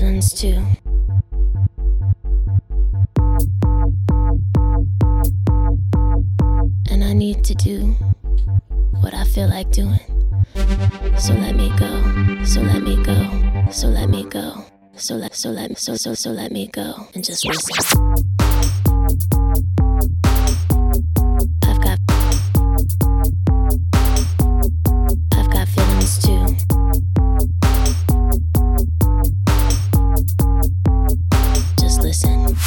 feelings too. And I need to do what I feel like doing. So let me go. So let me go. So let me go. So let so let so so so let me go and just listen.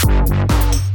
Thank you.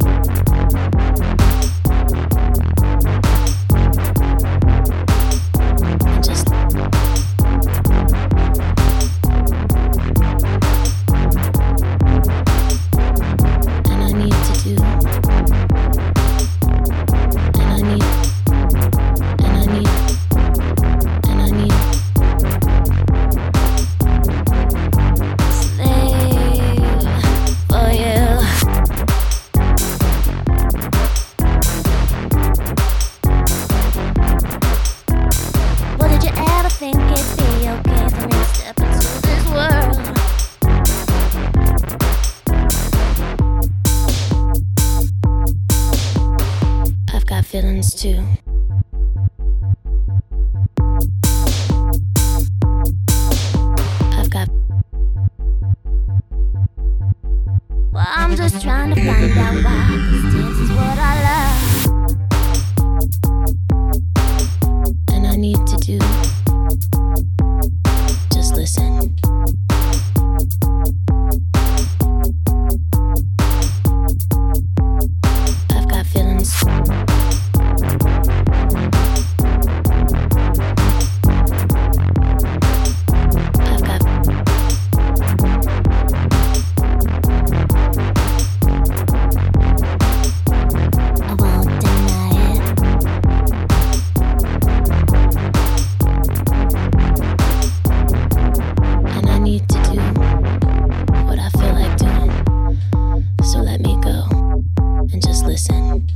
happens to. I've got. Well, I'm just trying to find out why this is what I love. And I need to do. Just listen.